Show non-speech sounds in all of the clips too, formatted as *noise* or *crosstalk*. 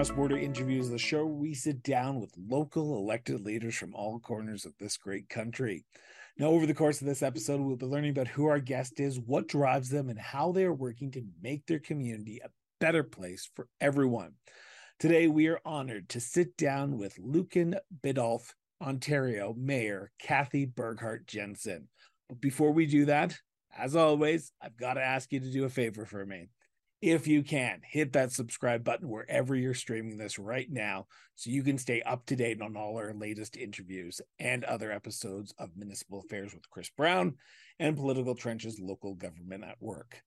Cross Border Interviews, the show we sit down with local elected leaders from all corners of this great country. Now, over the course of this episode, we'll be learning about who our guest is, what drives them, and how they are working to make their community a better place for everyone. Today, we are honored to sit down with Lucan Biddulph, Ontario Mayor Cathy Burghardt-Jesson. But before we do that, as always, I've got to ask you to do a favor for me if you can, hit that subscribe button wherever you're streaming this right now so you can stay up to date on all our latest interviews and other episodes of Municipal Affairs with Chris Brown and Political Trenches Local Government at Work.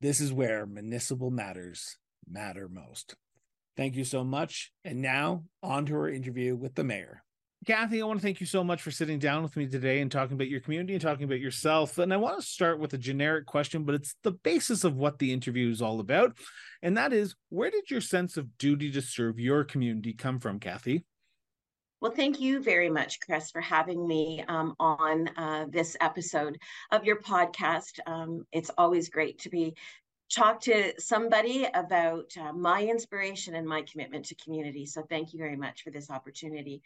This is where municipal matters matter most. Thank you so much. And now, on to our interview with the mayor. Cathy, I want to thank you so much for sitting down with me today and talking about your community and talking about yourself. And I want to start with a generic question, but it's the basis of what the interview is all about. And that is where did your sense of duty to serve your community come from, Cathy? Well, thank you very much, Chris, for having me um, on uh, this episode of your podcast. Um, it's always great to be talk to somebody about uh, my inspiration and my commitment to community. So thank you very much for this opportunity.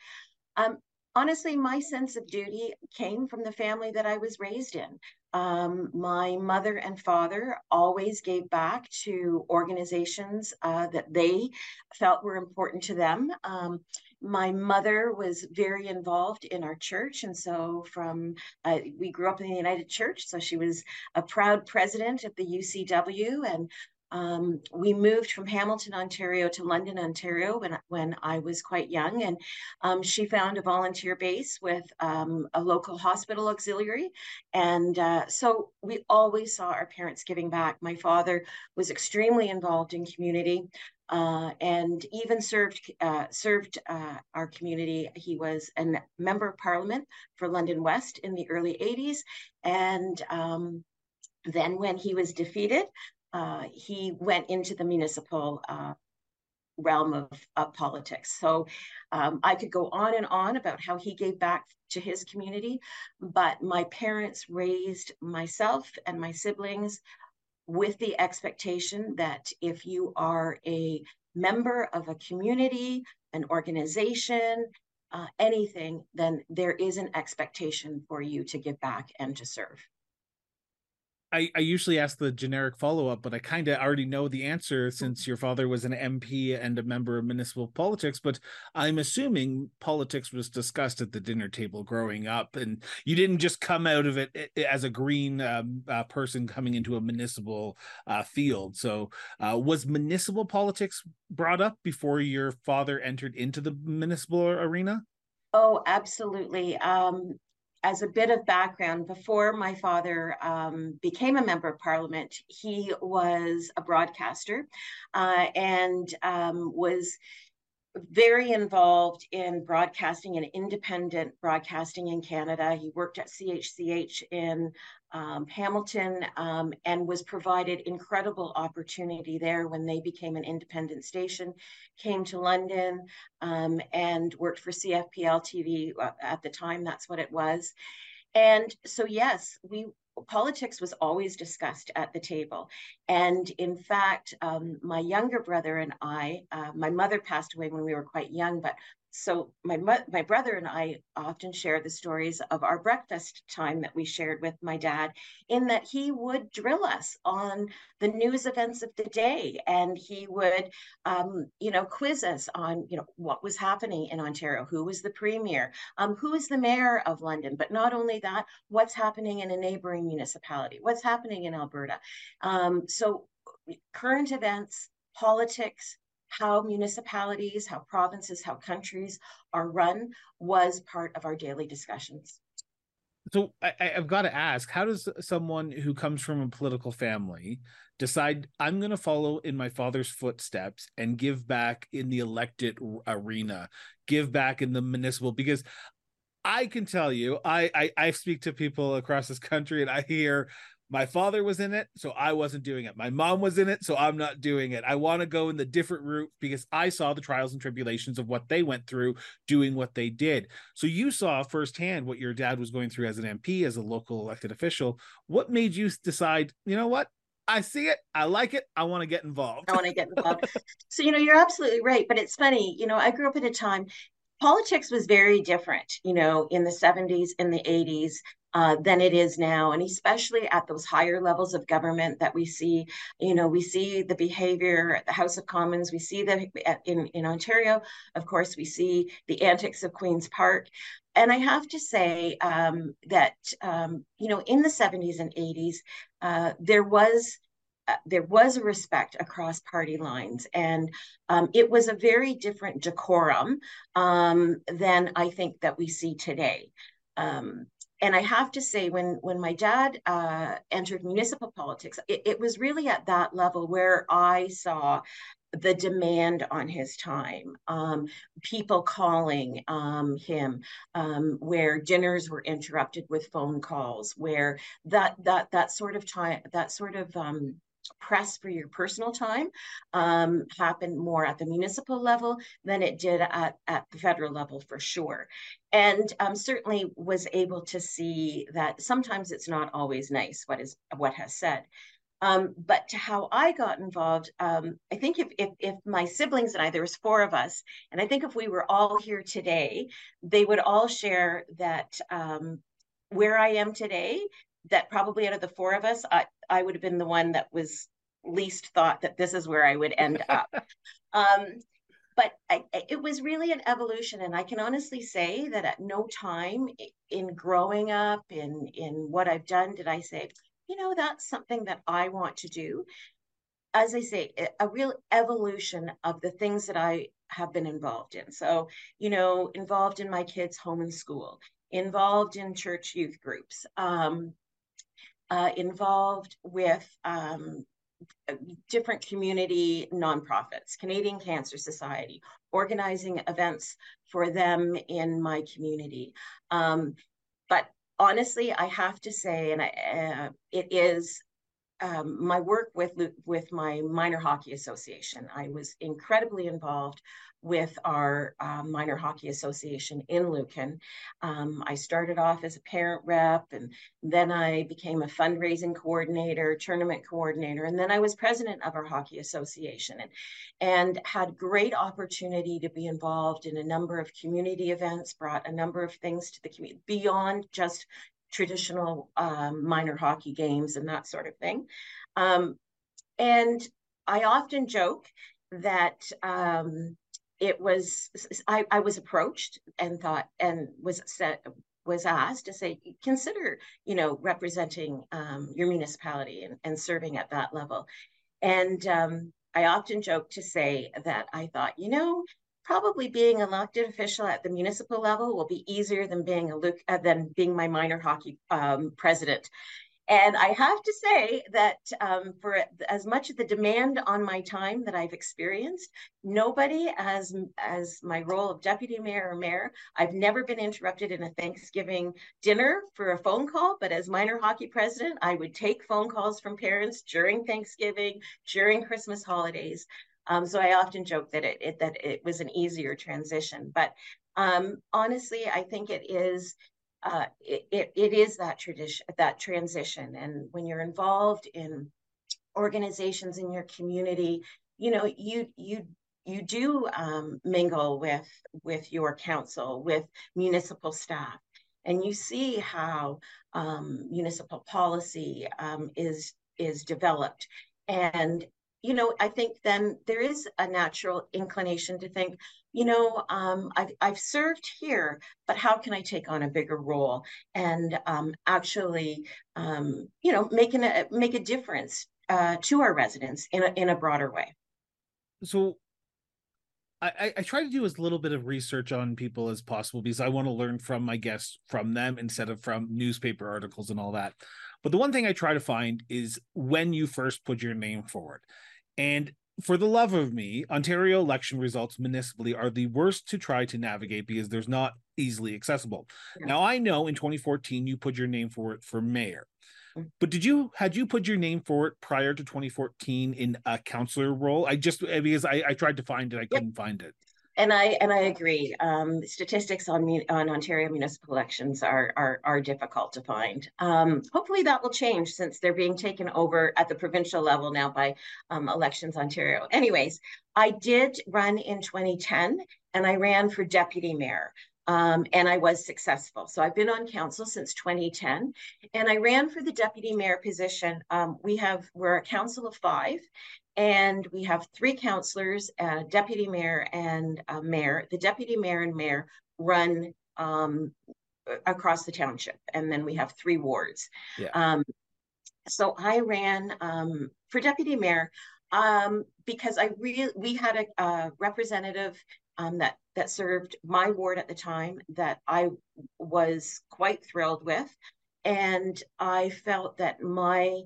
Um, honestly, my sense of duty came from the family that I was raised in. Um, my mother and father always gave back to organizations uh, that they felt were important to them. Um, my mother was very involved in our church, and so from uh, we grew up in the United Church, so she was a proud president of the UCW, and um, we moved from Hamilton, Ontario to London, Ontario when, when I was quite young. And um, she found a volunteer base with um, a local hospital auxiliary. And uh, so we always saw our parents giving back. My father was extremely involved in community. Uh, and even served uh, served uh, our community. He was a member of parliament for London West in the early 80s. And um, then when he was defeated, uh, he went into the municipal uh, realm of, of, politics. So um, I could go on and on about how he gave back to his community, but my parents raised myself and my siblings with the expectation that if you are a member of a community, an organization, uh, anything, then there is an expectation for you to give back and to serve. I, I usually ask the generic follow up, but I kind of already know the answer since your father was an MP and a member of municipal politics. But I'm assuming politics was discussed at the dinner table growing up, and you didn't just come out of it eh, eh, as a green um, uh, person coming into a municipal uh, field. So, uh, was municipal politics brought up before your father entered into the municipal arena? Oh, absolutely. Um, as a bit of background, before my father um, became a member of parliament, he was a broadcaster uh, and um, was very involved in broadcasting and independent broadcasting in Canada. He worked at CHCH in um, Hamilton um, and was provided incredible opportunity there when they became an independent station, came to London um, and worked for CFPL TV uh, at the time, that's what it was. And so, yes, we politics was always discussed at the table. And in fact, um, my younger brother and I, uh, my mother passed away when we were quite young, but so my my brother and I often share the stories of our breakfast time that we shared with my dad in that he would drill us on the news events of the day and he would um, you know quiz us on you know what was happening in Ontario who was the premier um, who is the mayor of London. But not only that what's happening in a neighboring municipality? What's happening in Alberta? Um, so current events politics how municipalities, how provinces, how countries are run was part of our daily discussions. So I, have got to ask, how does someone who comes from a political family decide I'm going to follow in my father's footsteps and give back in the elected arena, give back in the municipal? Because I can tell you, I, I I speak to people across this country and I hear my father was in it, so I wasn't doing it. My mom was in it, so I'm not doing it. I want to go in the different route because I saw the trials and tribulations of what they went through doing what they did. So you saw firsthand what your dad was going through as an MP, as a local elected official. What made you decide, you know what? I see it. I like it. I want to get involved. I want to get involved. so, you know, you're absolutely right. But it's funny, you know, I grew up in a time, politics was very different, you know, in the 70s, in the 80s. Uh, than it is now, and especially at those higher levels of government that we see. You know, we see the behavior at the House of Commons. We see the in in Ontario, of course, we see the antics of Queens Park. And I have to say um, that um, you know, in the 70s and 80s, uh, there was uh, there was respect across party lines, and um, it was a very different decorum um, than I think that we see today. Um, and I have to say, when when my dad uh, entered municipal politics, it, it, was really at that level where I saw the demand on his time, um, people calling um, him, um, where dinners were interrupted with phone calls, where that that that sort of time, that sort of um, press for your personal time um, happened more at the municipal level than it did at, at the federal level for sure. And um, certainly was able to see that sometimes it's not always nice what is what has said. Um, but to how I got involved, um, I think if, if, if my siblings and I, there was four of us, and I think if we were all here today, they would all share that um, where I am today that probably out of the four of us, I, I would have been the one that was least thought that this is where I would end *laughs* up. um, but I, it was really an evolution, and I can honestly say that at no time in growing up, in in what I've done, did I say, you know, that's something that I want to do. As I say, a real evolution of the things that I have been involved in. So, you know, involved in my kids' home and school, involved in church youth groups, um, uh, involved with um, different community nonprofits, Canadian Cancer Society, organizing events for them in my community. Um, but honestly, I have to say, and I, uh, it is um, my work with with my minor hockey association. I was incredibly involved with our uh, minor hockey association in Lucan. Um, I started off as a parent rep, and then I became a fundraising coordinator, tournament coordinator, and then I was president of our hockey association, and and had great opportunity to be involved in a number of community events. Brought a number of things to the community beyond just traditional um, minor hockey games and that sort of thing. Um, and I often joke that um, it was I, I was approached and thought and was said was asked to say consider you know representing um, your municipality and, and serving at that level. And um, i often joke to say that i thought you know probably being an elected official at the municipal level will be easier than being a Luke uh, than being my minor hockey um, president and I have to say that um, for as much of the demand on my time that I've experienced, nobody as as my role of deputy mayor or mayor, I've never been interrupted in a Thanksgiving dinner for a phone call. But as minor hockey president, I would take phone calls from parents during Thanksgiving, during Christmas holidays. Um, so I often joke that it, it that it was an easier transition. But um, honestly, I think it is uh, it, it, it is that tradition, that transition. And when you're involved in organizations in your community, you know, you, you, you do um, mingle with, with your council, with municipal staff, and you see how um, municipal policy um, is, is developed. And you know, I think then there is a natural inclination to think, you know, um, I've, I've served here, but how can I take on a bigger role and um, actually, um, you know, making a make a difference uh, to our residents in a in a broader way. So, I, I try to do as little bit of research on people as possible because I want to learn from my guests from them instead of from newspaper articles and all that. But the one thing I try to find is when you first put your name forward. And for the love of me, Ontario election results municipally are the worst to try to navigate because there's not easily accessible. Yeah. Now I know in 2014 you put your name for it for mayor. Mm. But did you had you put your name for it prior to 2014 in a councillor role? I just because I, I tried to find it, I couldn't find it. And I and I agree. Um, statistics on on Ontario municipal elections are are, are difficult to find. Um, hopefully that will change since they're being taken over at the provincial level now by um, Elections Ontario. Anyways, I did run in 2010, and I ran for deputy mayor. Um, and I was successful. So I've been on council since 2010, and I ran for the deputy mayor position. Um, we have we're a council of five, and we have three councillors, uh, deputy mayor and uh, mayor. The deputy mayor and mayor run um, across the township, and then we have three wards. Yeah. Um, so I ran um, for deputy mayor um, because I really we had a, a representative um, that that served my ward at the time that I was quite thrilled with, and I felt that my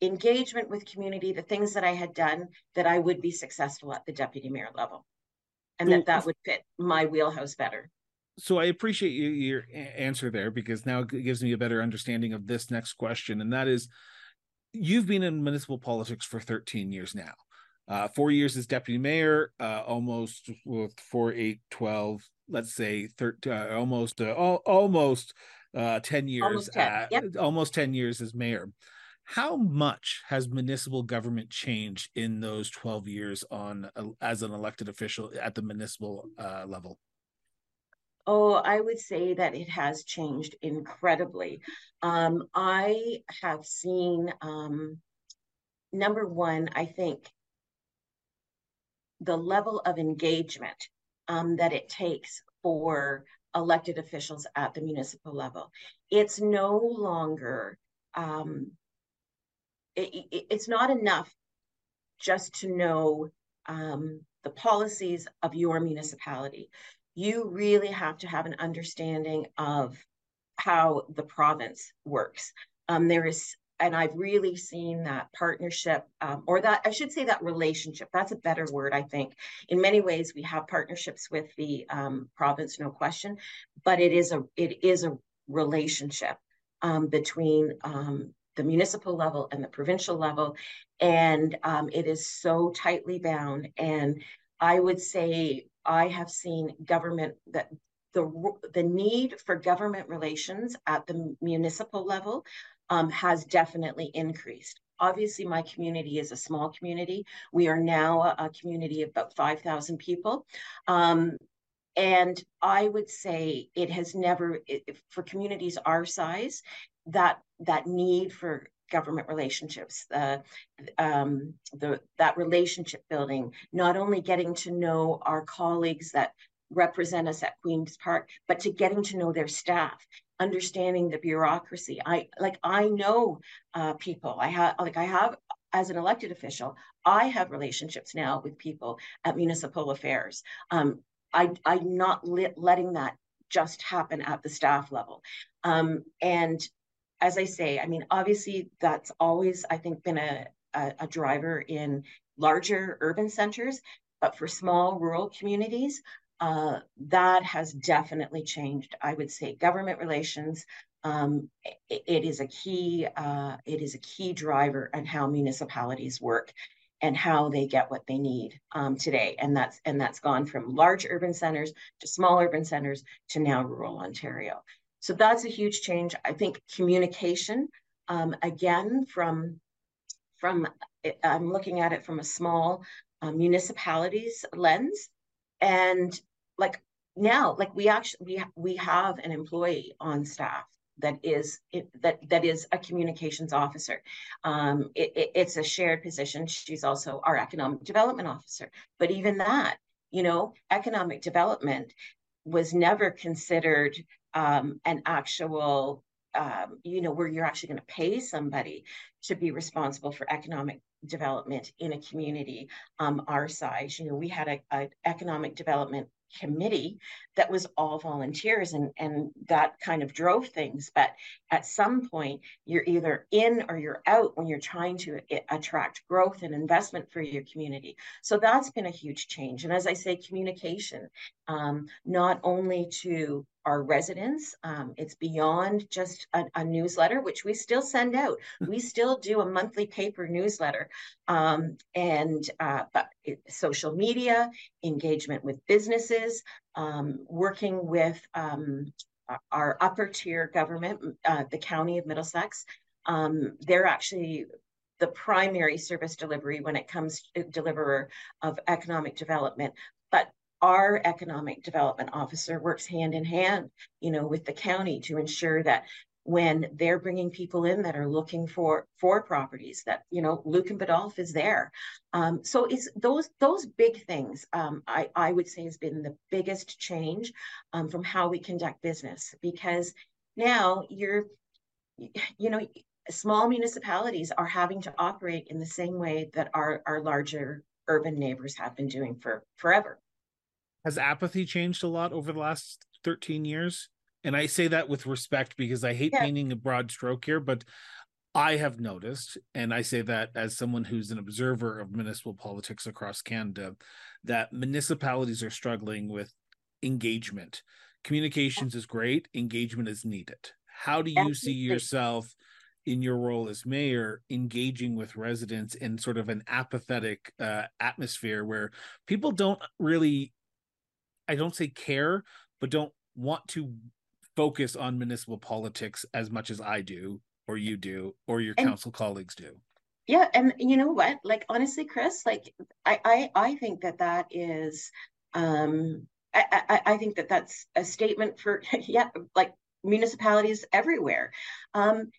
engagement with community, the things that I had done, that I would be successful at the deputy mayor level and that that would fit my wheelhouse better. So I appreciate you, your answer there because now it gives me a better understanding of this next question. And that is, you've been in municipal politics for 13 years now. Uh, four years as deputy mayor, uh, almost with four, eight, 12, let's say 13, uh, almost, uh, almost uh, 10 years, almost 10. Yep. almost 10 years as mayor how much has municipal government changed in those 12 years on uh, as an elected official at the municipal uh, level? Oh i would say that it has changed incredibly. Um, i have seen um, number one i think the level of engagement um, that it takes for elected officials at the municipal level. It's no longer um, it, it, it's not enough just to know um, the policies of your municipality. You really have to have an understanding of how the province works. Um, there is, and I've really seen that partnership, um, or that I should say that relationship. That's a better word, I think. In many ways, we have partnerships with the um, province, no question, but it is a it is a relationship um, between um, the municipal level and the provincial level. And um, it is so tightly bound. And I would say I have seen government that the, the need for government relations at the municipal level um, has definitely increased. Obviously, my community is a small community. We are now a, a community of about 5,000 people. Um, and I would say it has never, it, for communities our size, that that need for government relationships, uh, um, the that relationship building, not only getting to know our colleagues that represent us at Queens Park, but to getting to know their staff, understanding the bureaucracy. I like I know uh, people. I have like I have as an elected official, I have relationships now with people at municipal affairs. Um, I I'm not letting that just happen at the staff level. Um, and as I say, I mean, obviously that's always, I think, been a, a, a driver in larger urban centers, but for small rural communities, uh, that has definitely changed. I would say government relations. Um, it, it is a key. Uh, it is a key driver on how municipalities work and how they get what they need um, today. And that's and that's gone from large urban centers to small urban centers to now rural Ontario. So that's a huge change. I think communication, um, again, from from I'm looking at it from a small uh, municipalities lens, and like now, like we actually we we have an employee on staff that is that that is a communications officer. Um, it, it, it's a shared position. She's also our economic development officer. But even that, you know, economic development was never considered um, an actual, um, you know, where you're actually going to pay somebody to be responsible for economic development in a community um, our size. You know, we had an economic development committee that was all volunteers and and that kind of drove things. But at some point you're either in or you're out when you're trying to attract growth and investment for your community. So that's been a huge change. And as i say communication um, not only to our residents. Um, it's beyond just a, a, newsletter, which we still send out. we still do a monthly paper newsletter, um, and uh, but it, social media engagement with businesses, um, working with um, our upper tier government, uh, the County of Middlesex. Um, they're actually the primary service delivery when it comes to deliverer of economic development our economic development officer works hand in hand you know with the county to ensure that when they're bringing people in that are looking for for properties that you know Lucan Biddulph is there um, so it's those those big things um, I, I would say has been the biggest change um, from how we conduct business because now you're you know small municipalities are having to operate in the same way that our, our larger urban neighbors have been doing for forever. Has apathy changed a lot over the last 13 years? And I say that with respect because I hate yeah. painting a broad stroke here, but I have noticed, and I say that as someone who's an observer of municipal politics across Canada, that municipalities are struggling with engagement. Communications is great, engagement is needed. How do you see yourself in your role as mayor engaging with residents in sort of an apathetic uh, atmosphere where people don't really i don't say care but don't want to focus on municipal politics as much as i do or you do or your and, council colleagues do. Yeah and you know what? Like honestly chris like i i, I think that that is um I, I, I think that that's a statement for *laughs* yeah like municipalities everywhere. Um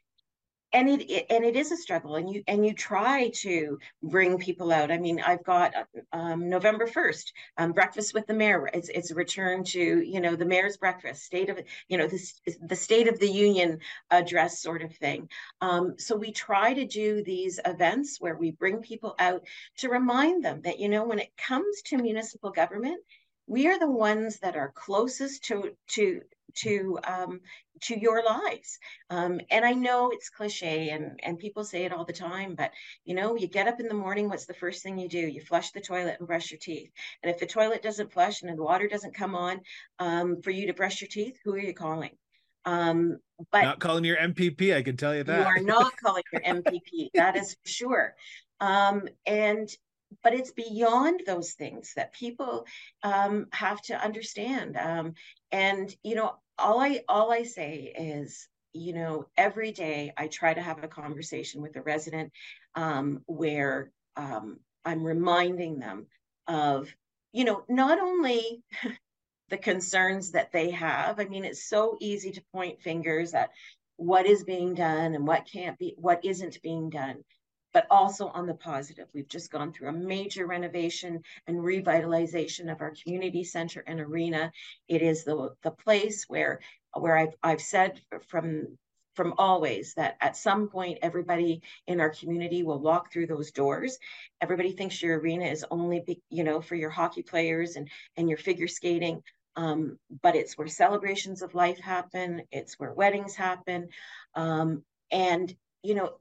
and it, it, and it is a struggle and you and you try to bring people out. I mean i've got um, november 1st um, breakfast with the mayor. It's, it's a return to you know the mayor's breakfast state of you know this the state of the union address sort of thing. Um, so we try to do these events where we bring people out to remind them that you know when it comes to municipal government we are the ones that are closest to to to um, to your lives. Um, and I know it's cliche and, and people say it all the time, but you know, you get up in the morning, what's the first thing you do? You flush the toilet and brush your teeth. And if the toilet doesn't flush and the water doesn't come on um, for you to brush your teeth, who are you calling? Um, but not calling your MPP, I can tell you that. You are not calling your MPP, that is for sure. Um, and but it's beyond those things that people um, have to understand. Um, and you know, all I all I say is, you know, every day I try to have a conversation with a resident um, where um, I'm reminding them of, you know, not only *laughs* the concerns that they have. I mean, it's so easy to point fingers at what is being done and what can't be, what isn't being done but also on the positive. We've just gone through a major renovation and revitalization of our community center and arena. It is the, the place where, where I've, I've said from from always that at some point everybody in our community will walk through those doors everybody thinks your arena is only you know for your hockey players and and your figure skating um, but it's where celebrations of life happen it's where weddings happen um, and you know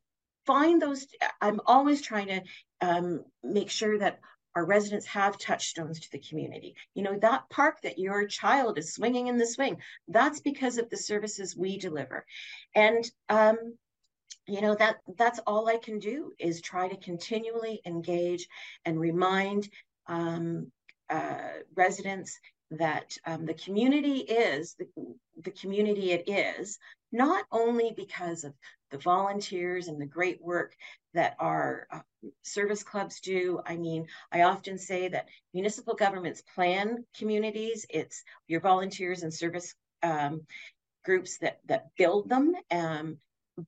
find those i'm always trying to um, make sure that our residents have touchstones to the community. You know that park that your child is swinging in the swing that's because of the services we deliver. And um, you know that that's all i can do is try to continually engage and remind um, uh, residents that um, the community is the, the community it is not only because of the volunteers and the great work that our uh, service clubs do. I mean, I often say that municipal governments plan communities. It's your volunteers and service um, groups that that build them. Um,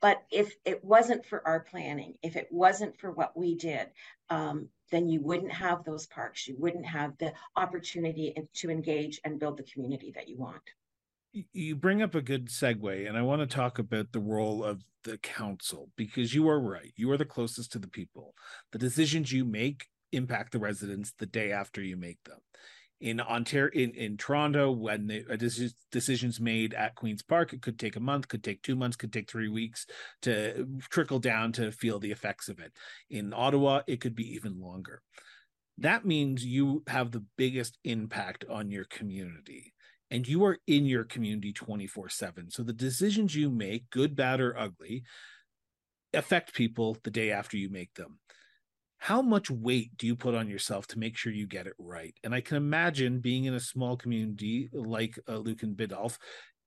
but if it wasn't for our planning, if it wasn't for what we did, um, then you wouldn't have those parks. You wouldn't have the opportunity to engage and build the community that you want you bring up a good segue and i want to talk about the role of the council because you are right you are the closest to the people. The decisions you make impact the residents the day after you make them. In ontario in, in toronto when the a decisions made at queen's park it could take a month could take two months could take three weeks to trickle down to feel the effects of it. In ottawa it could be even longer. That means you have the biggest impact on your community and you are in your community 24 7. So the decisions you make, good, bad, or ugly, affect people the day after you make them. How much weight do you put on yourself to make sure you get it right? And I can imagine being in a small community like uh, Lucan Biddulph,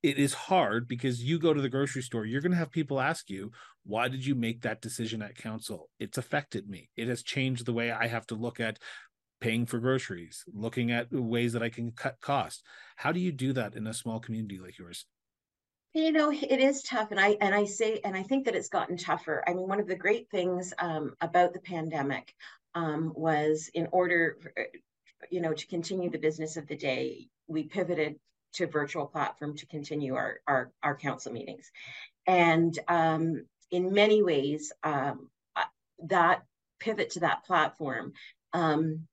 it is hard because you go to the grocery store, you're going to have people ask you, why did you make that decision at council? It's affected me. It has changed the way I have to look at paying for groceries, looking at ways that I can cut costs. How do you do that in a small community like yours? You know, it is tough, and I and I say, and I think that it's gotten tougher. I mean, one of the great things um, about the pandemic um, was, in order, you know, to continue the business of the day, we pivoted to virtual platform to continue our our, our council meetings, and um, in many ways, um, that pivot to that platform um,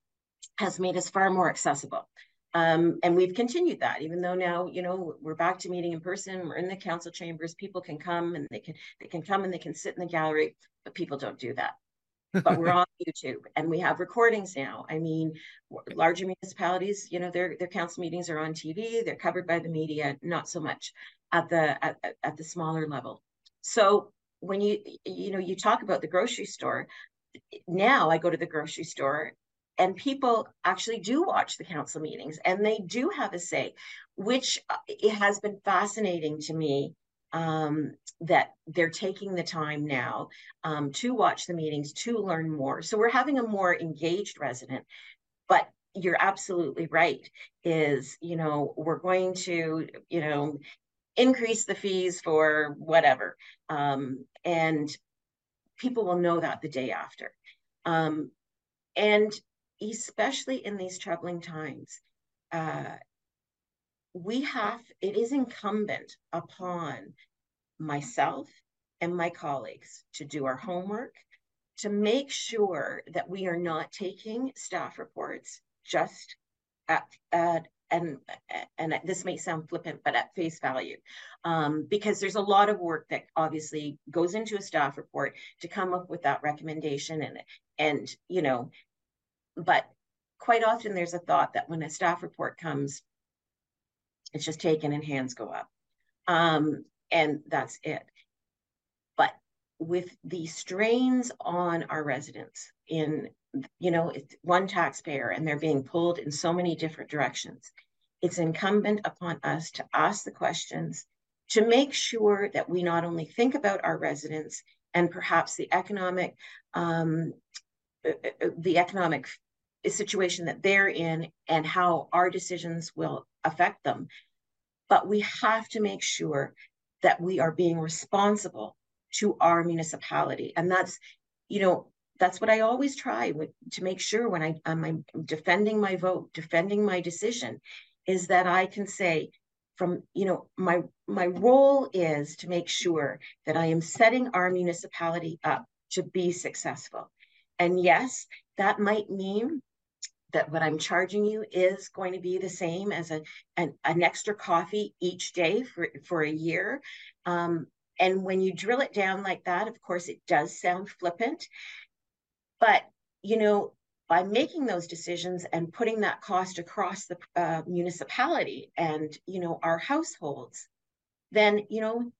has made us far more accessible. Um, and we've continued that, even though now, you know, we're back to meeting in person, we're in the council chambers, people can come and they can they can come and they can sit in the gallery, but people don't do that. but we're on *laughs* YouTube and we have recordings now. I mean, larger municipalities, you know, their their council meetings are on TV, they're covered by the media, not so much at the at, at the smaller level. So when you you know you talk about the grocery store, now I go to the grocery store and people actually do watch the council meetings and they do have a say which uh, it has been fascinating to me um, that they're taking the time now um, to watch the meetings to learn more. So we're having a more engaged resident but you're absolutely right is you know we're going to you know increase the fees for whatever um, and people will know that the day after. Um, and especially in these troubling times, uh, we have, it is incumbent upon myself and my colleagues to do our homework, to make sure that we are not taking staff reports just at, at and and this may sound flippant, but at face value, um, because there's a lot of work that obviously goes into a staff report to come up with that recommendation, and and you know but quite often there's a thought that when a staff report comes, it's just taken and hands go up. Um, and that's it. But with the strains on our residents in, you know, it's one taxpayer and they're being pulled in so many different directions, it's incumbent upon us to ask the questions to make sure that we not only think about our residents and perhaps the economic um, Uh, uh, the economic situation that they're in and how our decisions will affect them. But we have to make sure that we are being responsible to our municipality. And that's, you know, that's what I always try to make sure when I, I'm defending my vote, defending my decision, is that I can say, from you know my my role is to make sure that i am setting our municipality up to be successful and yes, that might mean that what I'm charging you is going to be the same as a an, an extra coffee each day for, for a year. Um, and when you drill it down like that, of course, it does sound flippant. But, you know, by making those decisions and putting that cost across the uh, municipality and, you know, our households, then, you know,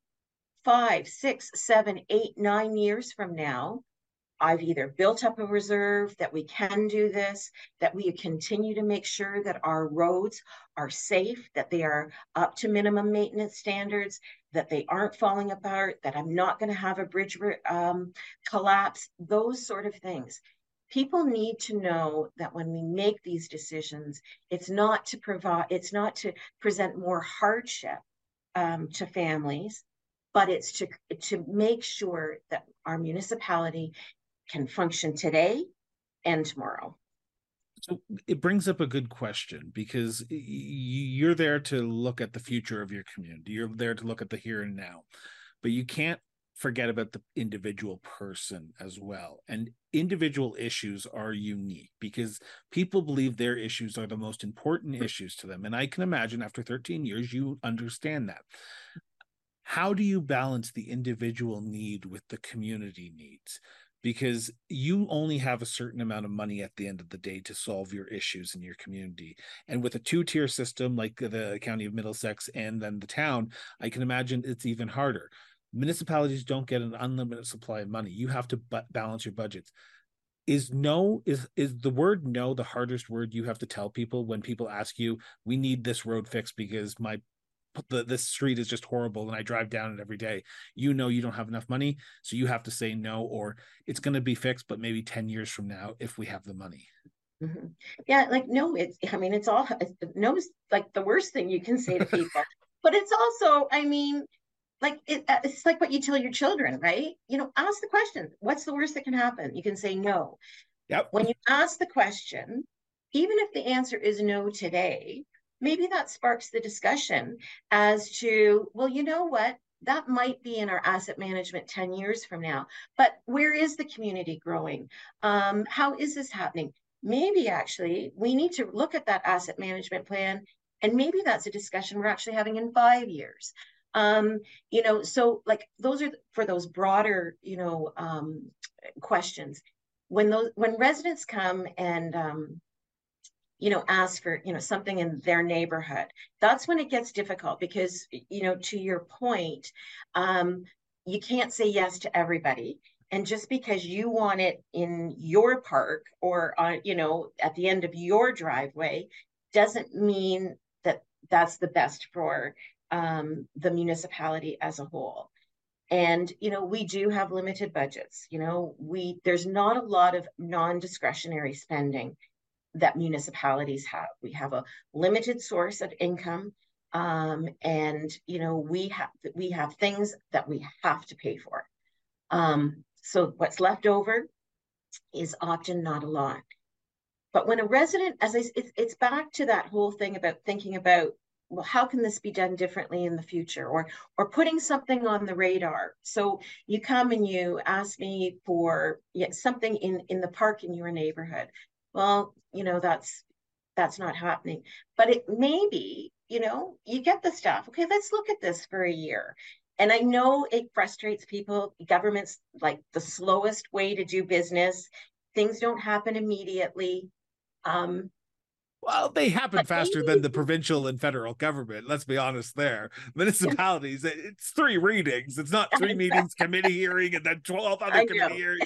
five, six, seven, eight, nine years from now, I've either built up a reserve that we can do this, that we continue to make sure that our roads are safe, that they are up to minimum maintenance standards, that they aren't falling apart, that I'm not going to have a bridge um, collapse, those sort of things. People need to know that when we make these decisions, it's not to provide, it's not to present more hardship um, to families, but it's to to make sure that our municipality can function today and tomorrow. So it brings up a good question because you're there to look at the future of your community. You're there to look at the here and now, but you can't forget about the individual person as well. And individual issues are unique because people believe their issues are the most important issues to them. And I can imagine after 13 years, you understand that. How do you balance the individual need with the community needs? Because you only have a certain amount of money at the end of the day to solve your issues in your community. And with a two tier system like the county of Middlesex and then the town, I can imagine it's even harder. Municipalities don't get an unlimited supply of money. You have to balance your budgets. Is no is is the word no the hardest word you have to tell people when people ask you we need this road fixed because my the this street is just horrible and I drive down it every day. You know you don't have enough money, so you have to say no, or it's going to be fixed, but maybe ten years from now if we have the money. Mm-hmm. Yeah, like no, it's I mean it's all no is like the worst thing you can say to *laughs* people, but it's also I mean like it, uh, it's like what you tell your children, right? You know, ask the question, what's the worst that can happen? You can say no. Yep. When you ask the question, even if the answer is no today, maybe that sparks the discussion as to, well, you know what? That might be in our asset management 10 years from now, but where is the community growing? Um, how is this happening? Maybe actually we need to look at that asset management plan, and maybe that's a discussion we're actually having in five years. Um, you know, so like those are for those broader, you know, um, questions. When those when residents come and um, you know ask for you know something in their neighborhood. That's when it gets difficult because you know to your point um, you can't say yes to everybody. And just because you want it in your park or on you know at the end of your driveway doesn't mean that that's the best for um, the municipality as a whole. And you know we do have limited budgets. You know we there's not a lot of non-discretionary spending that municipalities have. We have a limited source of income, um, and you know we have we have things that we have to pay for. Um, so what's left over is often not a lot. But when a resident, as I, it's, it's back to that whole thing about thinking about well how can this be done differently in the future or or putting something on the radar so you come and you ask me for yeah, something in in the park in your neighborhood well you know that's that's not happening but it may be you know you get the stuff okay let's look at this for a year and i know it frustrates people government's like the slowest way to do business things don't happen immediately um well, they happen faster maybe... than the provincial and federal government. Let's be honest there. *laughs* Municipalities, it's three readings. It's not *laughs* three meetings, committee hearing, and then 12 *laughs* other committee hearings.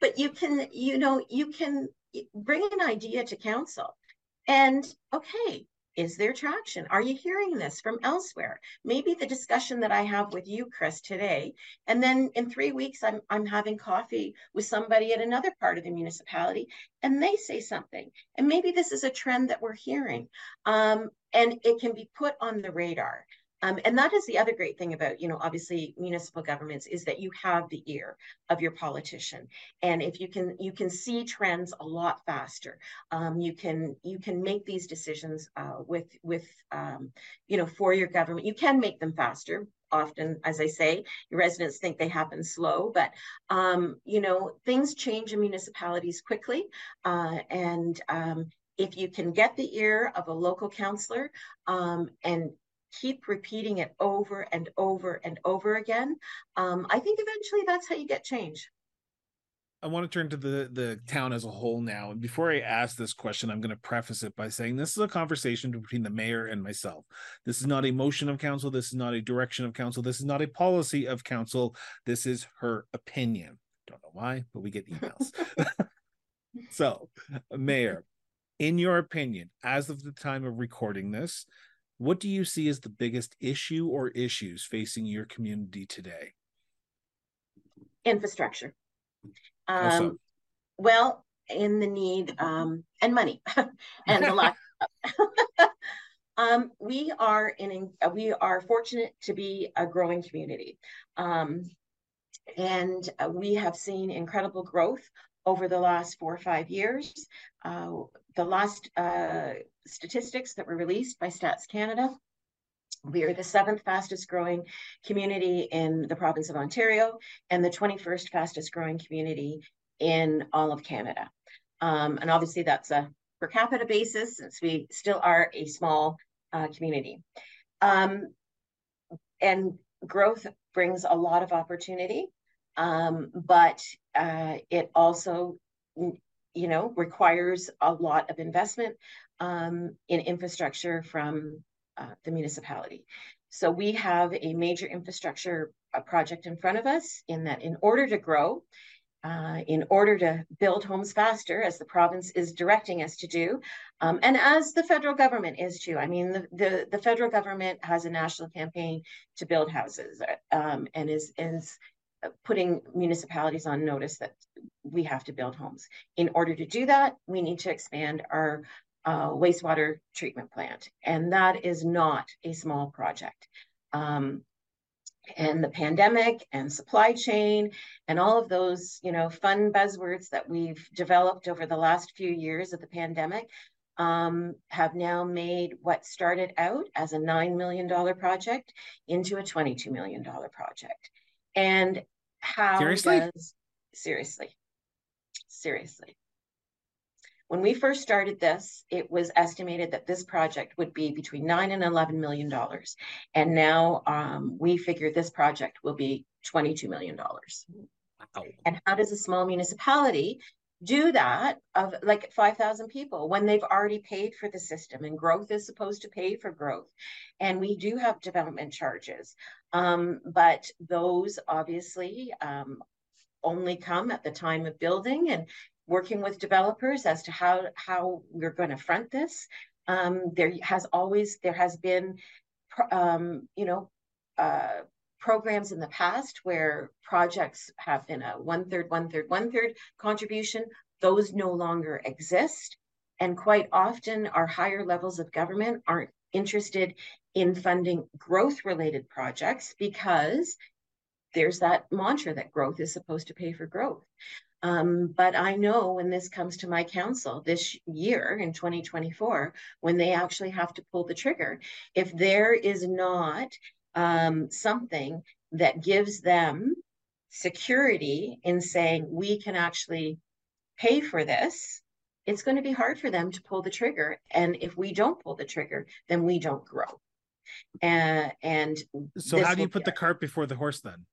But you can you know you can bring an idea to council and okay is there traction? Are you hearing this from elsewhere? Maybe the discussion that i have with you chris today and then in three weeks i'm, I'm having coffee with somebody at another part of the municipality and they say something. And maybe this is a trend that we're hearing um, and it can be put on the radar um, and that is the other great thing about, you know, obviously municipal governments is that you have the ear of your politician, and if you can, you can see trends a lot faster. Um, you can you can make these decisions uh, with with um, you know for your government. You can make them faster. Often, as I say, your residents think they happen slow, but um, you know things change in municipalities quickly, uh, and um, if you can get the ear of a local councillor um, and keep repeating it over and over and over again, um, I think eventually that's how you get change. I want to turn to the the town as a whole now. And before I ask this question, I'm going to preface it by saying this is a conversation between the mayor and myself. This is not a motion of council. This is not a direction of council. This is not a policy of council. This is her opinion. Don't know why, but we get emails. *laughs* so, mayor, in your opinion, as of the time of recording this, what do you see as the biggest issue or issues facing your community today? Infrastructure. Um, so? Well, in the need um, and money *laughs* and a lot. *laughs* um, we are in we are fortunate to be a growing community, um, and we have seen incredible growth over the last four or five years. Uh, the last uh, statistics that were released by Stats Canada, we are the seventh fastest growing community in the province of Ontario and the 21st fastest growing community in all of Canada. Um, and obviously that's a per capita basis since we still are a small uh, community. Um, and growth brings a lot of opportunity. Um, but uh, it also, you know, requires a lot of investment um, in infrastructure from uh, the municipality. So we have a major infrastructure uh, project in front of us in that in order to grow, uh, in order to build homes faster, as the province is directing us to do, um, and as the federal government is too. I mean, the, the, the federal government has a national campaign to build houses um, and is, is putting municipalities on notice that we have to build homes. In order to do that, we need to expand our uh, wastewater treatment plant, and that is not a small project. Um, and the pandemic and supply chain and all of those you know fun buzzwords that we've developed over the last few years of the pandemic um, have now made what started out as a $9 million project into a $22 million project. And how seriously? does, seriously, seriously. When we first started this, it was estimated that this project would be between nine and 11 million dollars. And now um, we figure this project will be 22 million dollars. Wow. And how does a small municipality do that of like 5,000 people when they've already paid for the system and growth is supposed to pay for growth. And we do have development charges, um, but those obviously um, only come at the time of building and working with developers as to how how we're going to front this. Um, there has always there has been, um, you know, uh, programs in the past where projects have been a one third, one third, one third contribution. Those no longer exist, and quite often our higher levels of government aren't interested in funding growth related projects because there's that mantra that growth is supposed to pay for growth. Um, but I know when this comes to my council this year in 2024, when they actually have to pull the trigger, if there is not um, something that gives them security in saying we can actually pay for this, it's going to be hard for them to pull the trigger. And if we don't pull the trigger, then we don't grow. Uh, and so, how do you put the cart before the horse then?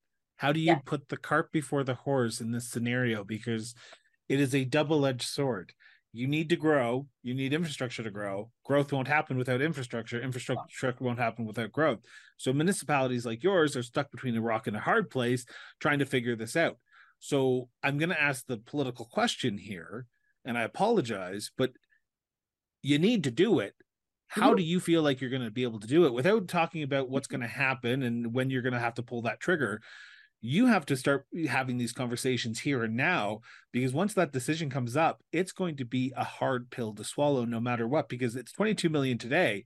How do you put the cart before the horse in this scenario? Because it is a double edged sword. You need to grow, you need infrastructure to grow. Growth won't happen without infrastructure. Infrastructure won't happen without growth. So municipalities like yours are stuck between a rock and a hard place trying to figure this out. So I'm going to ask the political question here, and I apologize, but you need to do it how mm-hmm. do you feel like you're going to be able to do it without talking about what's going to happen and when you're going to have to pull that trigger you have to start having these conversations here and now because once that decision comes up it's going to be a hard pill to swallow no matter what because it's 22 million today.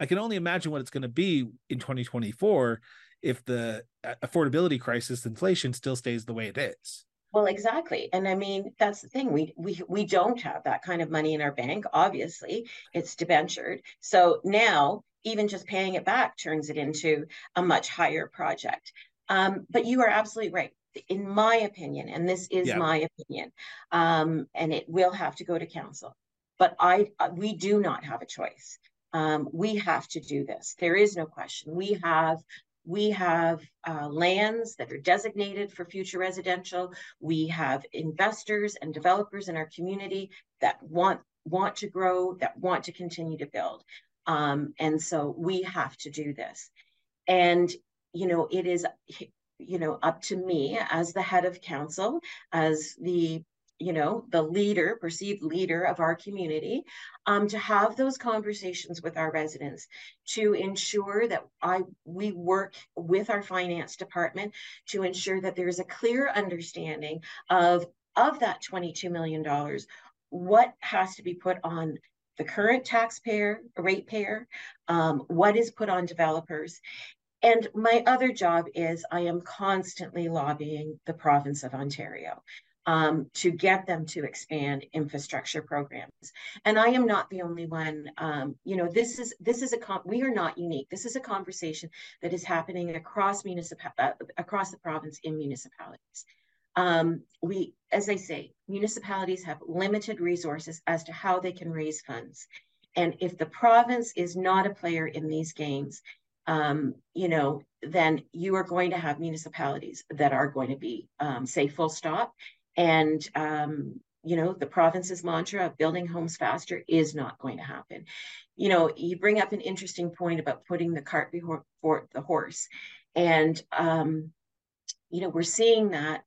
I can only imagine what it's going to be in 2024 if the uh, affordability crisis inflation still stays the way it is. Well exactly. And i mean that's the thing. We we we don't have that kind of money in our bank obviously. It's debentured. So now even just paying it back turns it into a much higher project um, but you are absolutely right. In my opinion, and this is yeah. my opinion, um, and it will have to go to council. But I, uh, we do not have a choice. Um, we have to do this. There is no question. We have we have uh, lands that are designated for future residential. We have investors and developers in our community that want want to grow, that want to continue to build. Um, and so we have to do this. And you know, it is, you know, up to me as the head of council, as the you know the leader perceived leader of our community um, to have those conversations with our residents to ensure that i we work with our finance department to ensure that there's a clear understanding of of that 22 million dollars what has to be put on the current taxpayer ratepayer um, what is put on developers and my other job is I am constantly lobbying the province of Ontario um, to get them to expand infrastructure programs. And I am not the only one. Um, you know, this is this is a we are not unique. This is a conversation that is happening across municipal uh, across the province in municipalities. Um, we, as I say, municipalities have limited resources as to how they can raise funds. And if the province is not a player in these games, um, you know, then you are going to have municipalities that are going to be um, say full stop. And um, you know, the province's mantra of building homes faster is not going to happen. You know, you bring up an interesting point about putting the cart before the horse. And um, you know, we're seeing that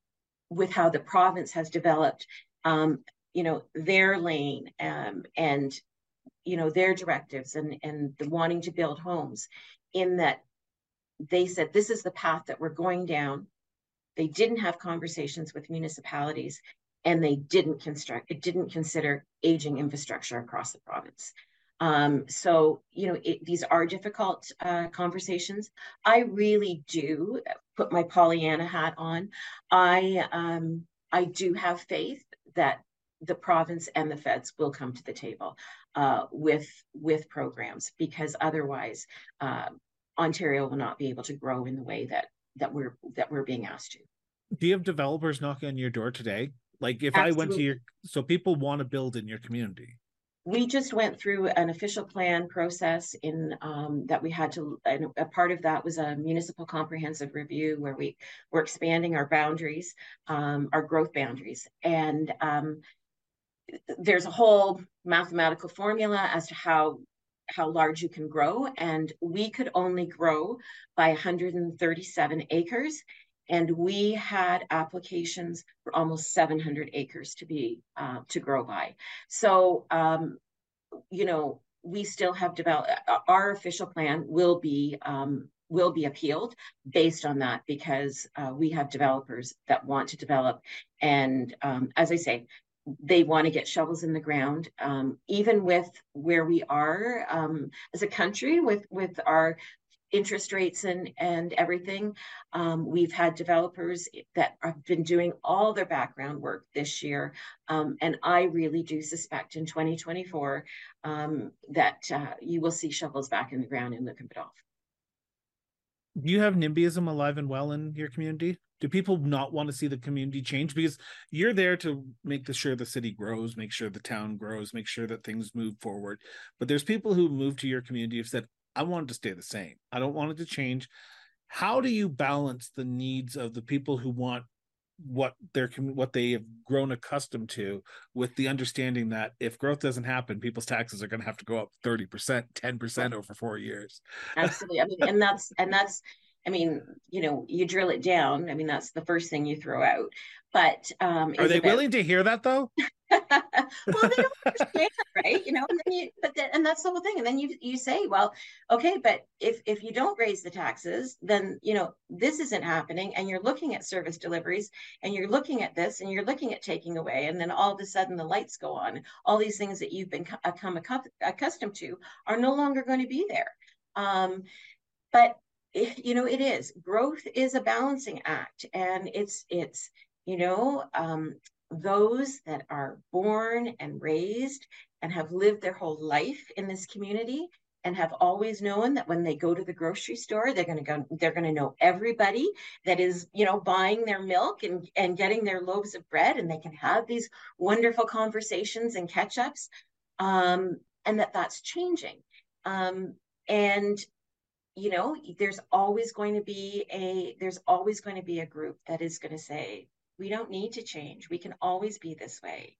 with how the province has developed um, you know, their lane um, and you know their directives and and the wanting to build homes in that they said this is the path that we're going down. They didn't have conversations with municipalities and they didn't construct it didn't consider aging infrastructure across the province. Um, so you know it, these are difficult uh, conversations. I really do put my pollyanna hat on. I um, i do have faith that the province and the feds will come to the table uh, with with programs because otherwise uh, Ontario will not be able to grow in the way that that we're that we're being asked to. Do you have developers knocking on your door today? Like if Absolutely. I went to your so people want to build in your community. We just went through an official plan process in um, that we had to, and a part of that was a municipal comprehensive review where we were expanding our boundaries, um, our growth boundaries, and um, there's a whole mathematical formula as to how how large you can grow and we could only grow by 137 acres and we had applications for almost 700 acres to be uh, to grow by. So um, you know we still have developed our official plan will be um, will be appealed based on that because uh, we have developers that want to develop. And um, as i say they want to get shovels in the ground. Um, even with where we are um, as a country with with our interest rates and and everything um, we've had developers that have been doing all their background work this year. Um, and i really do suspect in 2024 um, that uh, you will see shovels back in the ground in Biddulph. do you have nimbyism alive and well in your community do people not want to see the community change? Because you're there to make the sure the city grows make sure the town grows make sure that things move forward. But there's people who move to your community have said i want it to stay the same. I don't want it to change. How do you balance the needs of the people who want what they're what they have grown accustomed to with the understanding that if growth doesn't happen people's taxes are going to have to go up 30% 10% over 4 years? Absolutely. I mean and that's and that's I mean, you know, you drill it down. I mean, that's the first thing you throw out. But um, are they about... willing to hear that though? *laughs* well, they don't understand, right? You know, and then you, but then, and that's the whole thing. And then you you say, well, okay, but if if you don't raise the taxes, then you know this isn't happening, and you're looking at service deliveries, and you're looking at this, and you're looking at taking away, and then all of a sudden the lights go on. All these things that you've been become accustomed to are no longer going to be there. Um, but you know it is. Growth is a balancing act and it's it's you know um, those that are born and raised and have lived their whole life in this community and have always known that when they go to the grocery store they're going to go they're going to know everybody that is you know buying their milk and and getting their loaves of bread and they can have these wonderful conversations and catch ups um, and that that's changing. Um, and you know there's always going to be a there's always going to be a group that is going to say we don't need to change. We can always be this way.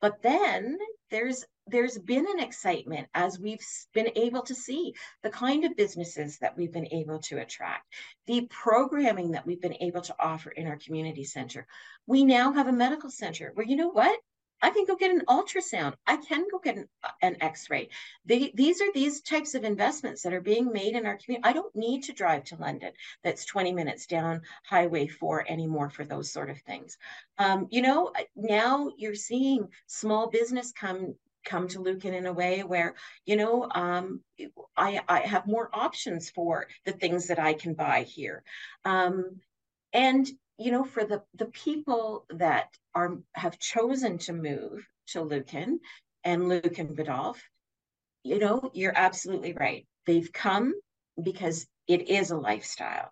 But then there's there's been an excitement as we've been able to see the kind of businesses that we've been able to attract the programming that we've been able to offer in our community center. We now have a medical center where you know what I can go get an ultrasound. I can go get an, an x-ray. These are these types of investments that are being made in our community. I don't need to drive to London. That's 20 minutes down Highway 4 anymore for those sort of things. Um, you know, now you're seeing small business come come to Lucan in a way where, you know, um, I, I have more options for the things that I can buy here. Um, and you know, for the the people that are have chosen to move to Lucan and Lucan Biddulph, you know, you're absolutely right. They've come because it is a lifestyle.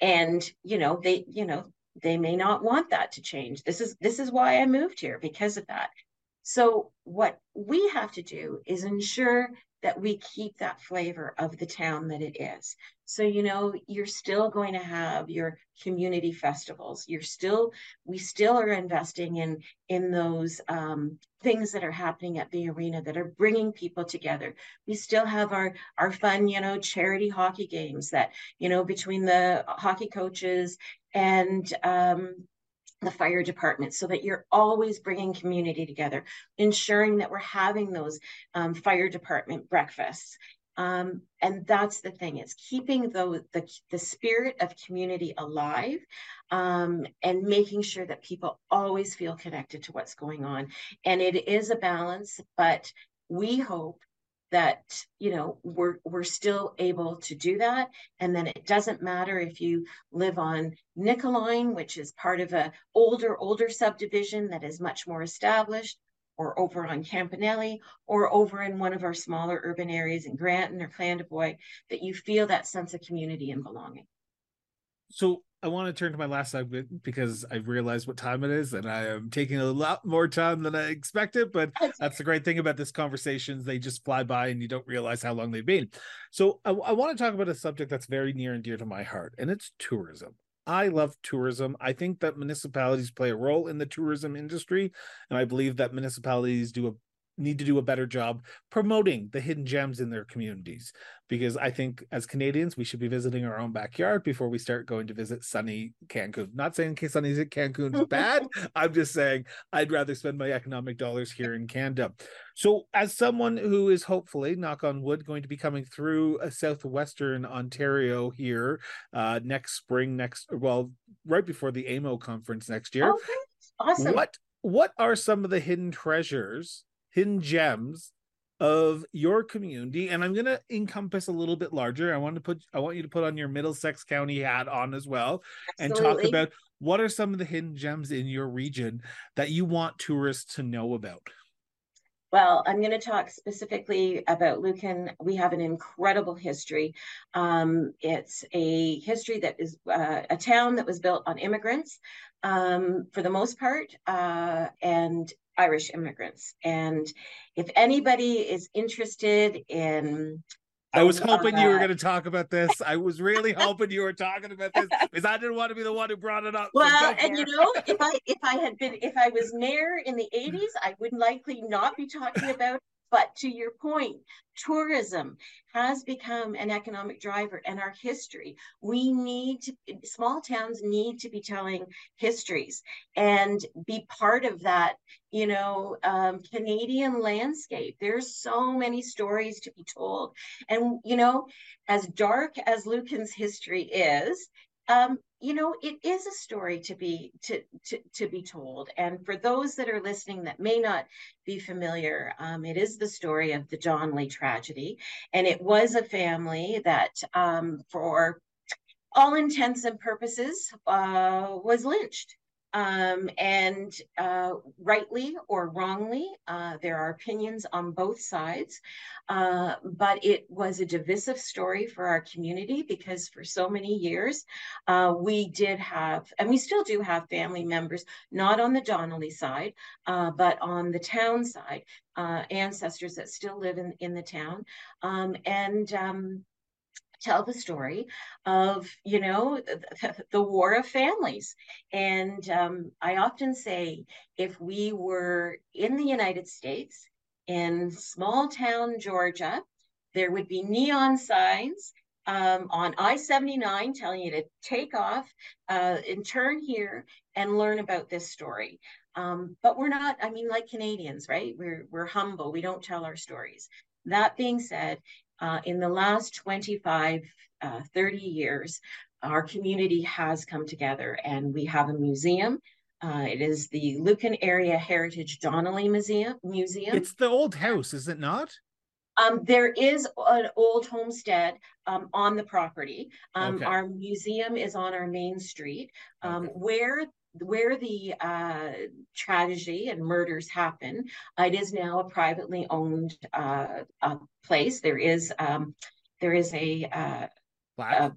And, you know, they, you know, they may not want that to change. This is this is why I moved here because of that. So what we have to do is ensure that we keep that flavor of the town that it is. So, you know, you're still going to have your community festivals. You're still, we still are investing in, in those um, things that are happening at the arena that are bringing people together. We still have our, our fun, you know, charity hockey games that, you know, between the hockey coaches and um, the fire department so that you're always bringing community together, ensuring that we're having those um, fire department breakfasts. Um, and that's the thing, it's keeping the, the, the spirit of community alive um, and making sure that people always feel connected to what's going on. And it is a balance, but we hope that you know we're we're still able to do that. And then it doesn't matter if you live on nicoline which is part of a older older subdivision that is much more established or over on Campanelli or over in one of our smaller urban areas in Granton or Clandeboye that you feel that sense of community and belonging. So I want to turn to my last segment because I've realized what time it is, and I am taking a lot more time than I expected. But *laughs* that's the great thing about this conversations; they just fly by, and you don't realize how long they've been. So I, I want to talk about a subject that's very near and dear to my heart, and it's tourism. I love tourism. I think that municipalities play a role in the tourism industry, and I believe that municipalities do a need to do a better job promoting the hidden gems in their communities because I think as Canadians we should be visiting our own backyard before we start going to visit sunny Cancun. Not saying case sunny Cancun is bad. *laughs* I'm just saying I'd rather spend my economic dollars here in Canada. So as someone who is hopefully knock on wood going to be coming through a southwestern Ontario here uh next spring next well right before the AMO conference next year. Okay. Awesome. What what are some of the hidden treasures hidden gems of your community and i'm going to encompass a little bit larger i want to put i want you to put on your middlesex county hat on as well Absolutely. and talk about what are some of the hidden gems in your region that you want tourists to know about well, I'm going to talk specifically about Lucan. We have an incredible history. Um, it's a history that is uh, a town that was built on immigrants um, for the most part, uh, and Irish immigrants. And if anybody is interested in I was hoping you were going to talk about this. I was really *laughs* hoping you were talking about this because I didn't want to be the one who brought it up. Well, and you know, if I if I had been if I was mayor in the *laughs* 80s, I would likely not be talking about but to your point, tourism has become an economic driver in our history. We need to, small towns need to be telling histories and be part of that, you know, um, Canadian landscape. There's so many stories to be told. And, you know, as dark as Lucan's history is, um, you know it is a story to be to, to to be told. And for those that are listening that may not be familiar um, it is the story of the Donnelly tragedy. And it was a family that um, for all intents and purposes uh, was lynched um, and uh, rightly or wrongly, uh, there are opinions on both sides. Uh, but it was a divisive story for our community because for so many years, uh, we did have, and we still do have family members, not on the Donnelly side, uh, but on the town side, uh, ancestors that still live in, in the town. Um, and um, tell the story of you know the, *laughs* the war of families. And um, i often say if we were in the united states in small town georgia there would be neon signs um, on i-79 telling you to take off uh, and turn here and learn about this story. Um, but we're not i mean like canadians right? We're, we're humble. We don't tell our stories. That being said uh, in the last 25, uh, 30 years, our community has come together and we have a museum. Uh, it is the Lucan Area Heritage Donnelly Museum. Museum. It's the old house, is it not? Um, there is an old homestead um, on the property. Um, okay. Our museum is on our main street, um, okay. where where the uh, tragedy and murders happen, it is now a privately owned uh, place. There is um, there is a, uh,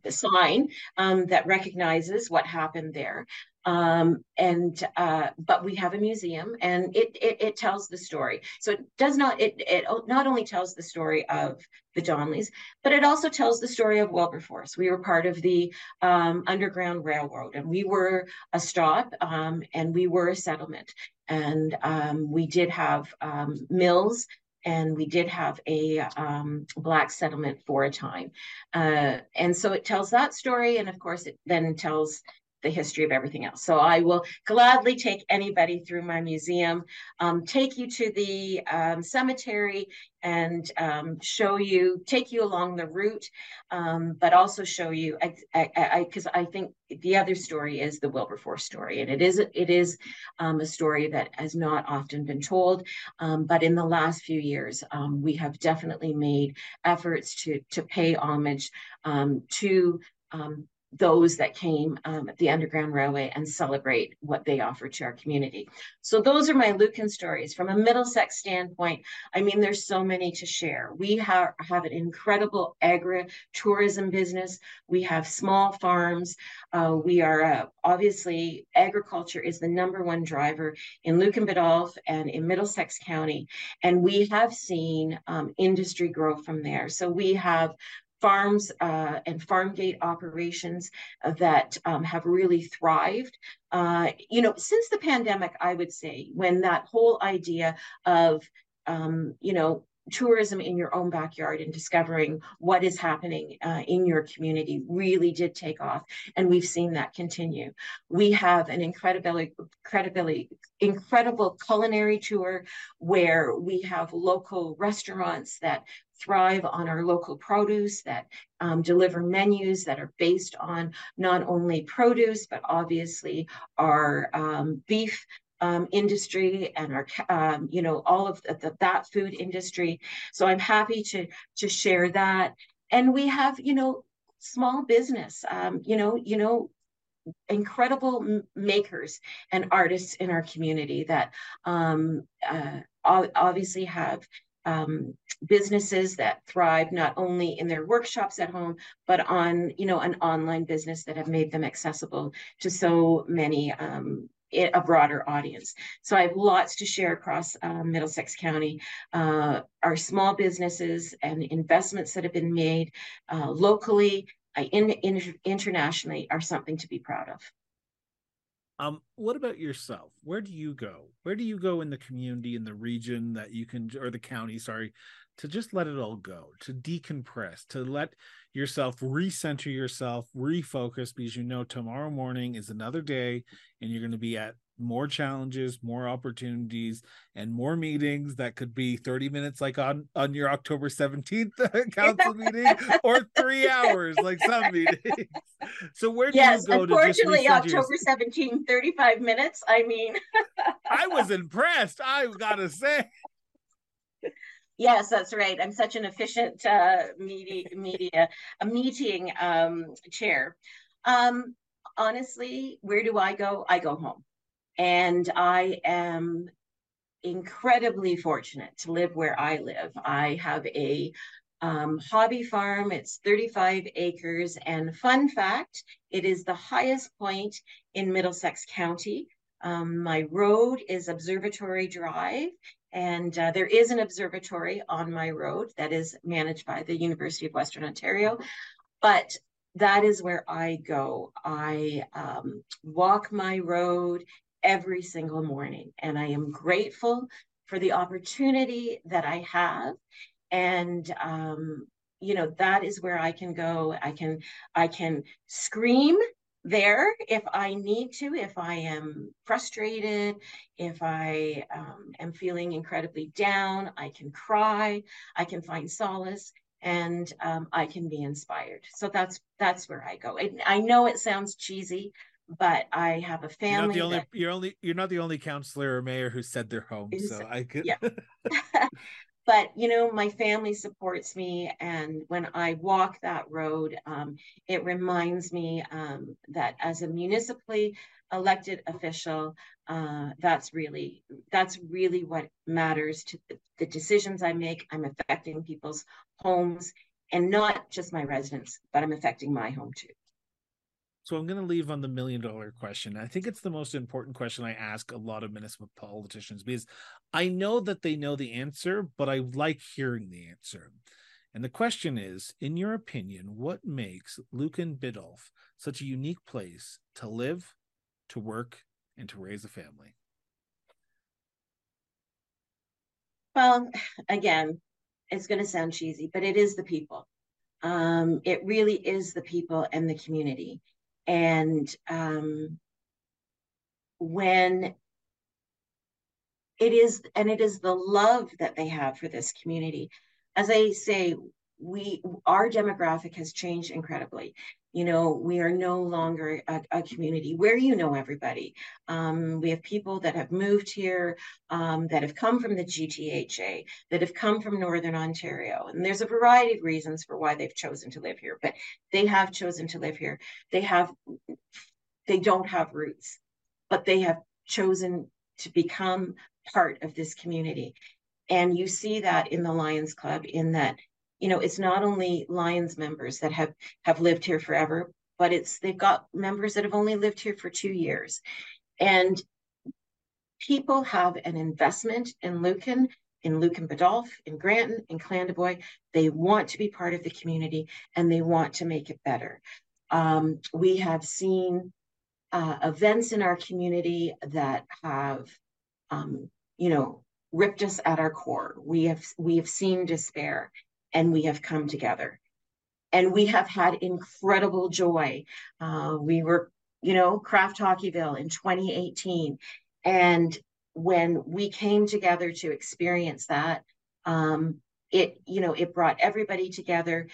a sign um, that recognizes what happened there. Um, and uh, but we have a museum, and it, it, it tells the story. So it does not it it not only tells the story of the Donnellys, but it also tells the story of Wilberforce. We were part of the um, Underground Railroad, and we were a stop, um, and we were a settlement, and um, we did have um, mills and we did have a um, black settlement for a time. Uh, and so it tells that story, and of course, it then tells the history of everything else. So I will gladly take anybody through my museum, um, take you to the um, cemetery and um, show you, take you along the route, um, but also show you, because I, I, I, I, think the other story is the Wilberforce story, and it is it is um, a story that has not often been told, um, but in the last few years, we have definitely made efforts to to pay homage to um, those that came um, at the Underground Railway and celebrate what they offer to our community. So those are my Lucan stories. From a Middlesex standpoint, I mean, there's so many to share. We have, have an incredible agri-tourism business. We have small farms. Uh, we are, uh, obviously, agriculture is the number one driver in Lucan Biddulph and in Middlesex County. And we have seen um, industry grow from there. So we have farms uh, and farm gate operations that um, have really thrived. Uh, you know, since the pandemic, I would say, when that whole idea of, um, you know, tourism in your own backyard and discovering what is happening uh, in your community really did take off and we've seen that continue. We have an incredibly incredibly incredible culinary tour where we have local restaurants that thrive on our local produce, that um, deliver menus that are based on not only produce, but obviously our um, beef um, industry and our, um, you know, all of the, that food industry. So I'm happy to to share that. And we have, you know, small business, um, you know, you know, incredible makers and artists in our community that um, uh, obviously have um, businesses that thrive not only in their workshops at home, but on you know an online business that have made them accessible to so many um, a broader audience. So I have lots to share across uh, Middlesex County. Uh, our small businesses and investments that have been made uh, locally, uh, in, in, internationally, are something to be proud of. Um, what about yourself? Where do you go? Where do you go in the community, in the region that you can, or the county, sorry, to just let it all go, to decompress, to let yourself recenter yourself, refocus, because you know tomorrow morning is another day and you're going to be at more challenges, more opportunities, and more meetings that could be 30 minutes like on on your October 17th *laughs* council meeting *laughs* or three hours like some meetings. So where do yes, you go unfortunately, October 17, 35 minutes. I mean I was *laughs* impressed, I gotta say. Yes, that's right. I'm such an efficient uh, media, media a meeting um, chair. Um, honestly, where do I go? I go home. And I am incredibly fortunate to live where I live. I have a um, hobby farm. It's 35 acres. And fun fact, it is the highest point in Middlesex County. Um, my road is Observatory Drive, and uh, there is an observatory on my road that is managed by the University of Western Ontario. But that is where I go. I um, walk my road every single morning. And I am grateful for the opportunity that I have. And, um, you know, that is where I can go. I can, I can scream there if I need to, if I am frustrated, if I um, am feeling incredibly down, I can cry, I can find solace and um, I can be inspired. So that's that's where I go. I know it sounds cheesy, but I have a family. You're not the only. That, you're only. You're not the only counselor or mayor who said they're home. So I could. Yeah. *laughs* *laughs* but you know, my family supports me, and when I walk that road, um, it reminds me um, that as a municipally elected official, uh, that's really that's really what matters to the, the decisions I make. I'm affecting people's homes, and not just my residents, but I'm affecting my home too. So I'm going to leave on the million dollar question. I think it's the most important question I ask a lot of municipal politicians because I know that they know the answer, but I like hearing the answer. And the question is, in your opinion, what makes Lucan Biddulph such a unique place to live, to work, and to raise a family? Well, again, it's going to sound cheesy, but it is the people. Um, it really is the people and the community and um, when it is and it is the love that they have for this community. As i say we our demographic has changed incredibly. You know we are no longer a, a community where you know everybody. Um, we have people that have moved here um, that have come from the gtha that have come from northern ontario. And there's a variety of reasons for why they've chosen to live here but they have chosen to live here. They have they don't have roots but they have chosen to become part of this community. And you see that in the lions club in that you know it's not only lions members that have have lived here forever but it's they've got members that have only lived here for two years. And people have an investment in lucan in lucan biddulph in granton in clandeboye they want to be part of the community and they want to make it better. Um, we have seen uh, events in our community that have um, you know ripped us at our core. We have we have seen despair and we have come together. And we have had incredible joy. Uh, we were, you know, Kraft Hockeyville in 2018. And when we came together to experience that, um, it, you know, it brought everybody together,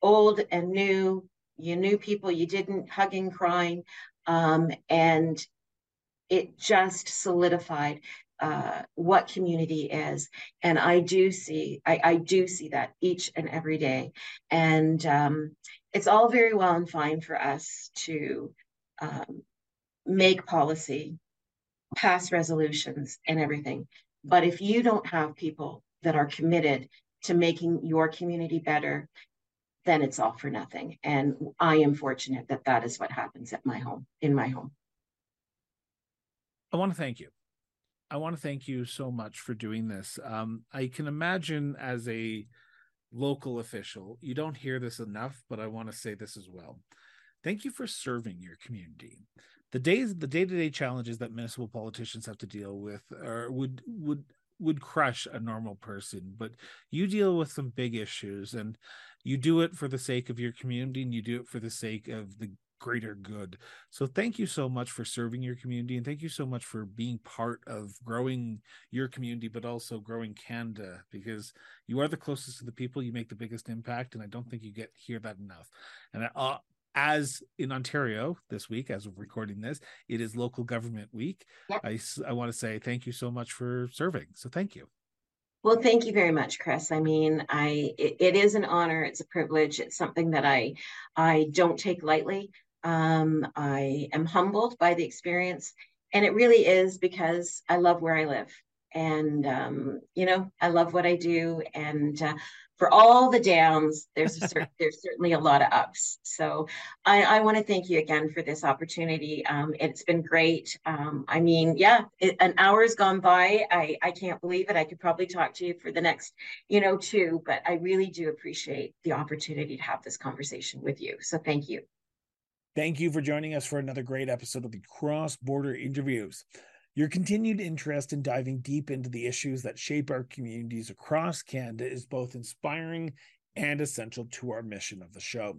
old and new. You knew people you didn't, hugging, crying. Um, and it just solidified uh, what community is. And i do see I, I, do see that each and every day. And um, it's all very well and fine for us to um, make policy pass resolutions and everything. But if you don't have people that are committed to making your community better then it's all for nothing. And i am fortunate that that is what happens at my home in my home. I want to thank you I want to thank you so much for doing this. Um, I can imagine as a local official, you don't hear this enough, but I want to say this as well. Thank you for serving your community. The days, the day-to-day challenges that municipal politicians have to deal with, would would would crush a normal person, but you deal with some big issues, and you do it for the sake of your community, and you do it for the sake of the greater good. So thank you so much for serving your community and thank you so much for being part of growing your community but also growing Canada because you are the closest to the people you make the biggest impact and I don't think you get hear that enough. And uh, as in Ontario this week, as of recording this, it is local government week. Yep. I, I want to say thank you so much for serving. So thank you. Well, thank you very much, Chris. I mean, I it, it is an honor. It's a privilege. It's something that I I don't take lightly. Um, I am humbled by the experience, and it really is because I love where I live, and um, you know, I love what I do, and uh, for all the downs, there's a *laughs* there's certainly a lot of ups. So I, I want to thank you again for this opportunity. Um, it's been great. Um, I mean, yeah, it, an hour's gone by. I I can't believe it. I could probably talk to you for the next, you know, two, but I really do appreciate the opportunity to have this conversation with you. So thank you. Thank you for joining us for another great episode of the Cross Border Interviews. Your continued interest in diving deep into the issues that shape our communities across Canada is both inspiring and essential to our mission of the show.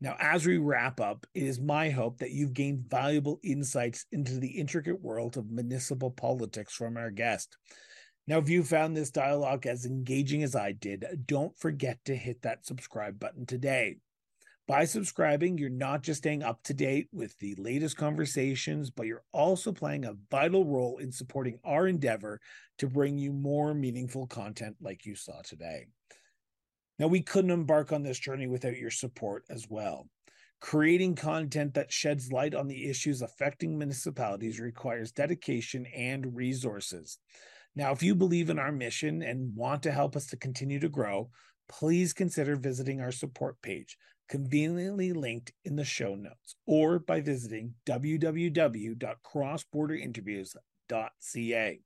Now, as we wrap up, it is my hope that you've gained valuable insights into the intricate world of municipal politics from our guest. Now, if you found this dialogue as engaging as I did, don't forget to hit that subscribe button today. By subscribing, you're not just staying up to date with the latest conversations, but you're also playing a vital role in supporting our endeavor to bring you more meaningful content like you saw today. Now, we couldn't embark on this journey without your support as well. Creating content that sheds light on the issues affecting municipalities requires dedication and resources. Now, if you believe in our mission and want to help us to continue to grow, please consider visiting our support page conveniently linked in the show notes, or by visiting www.crossborderinterviews.ca.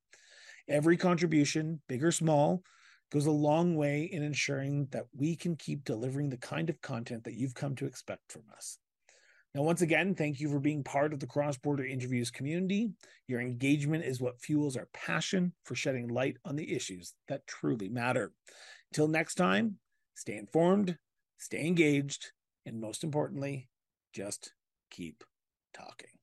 Every contribution, big or small, goes a long way in ensuring that we can keep delivering the kind of content that you've come to expect from us. Now, once again, thank you for being part of the Cross Border Interviews community. Your engagement is what fuels our passion for shedding light on the issues that truly matter. Until next time, stay informed, stay engaged, and most importantly, just keep talking.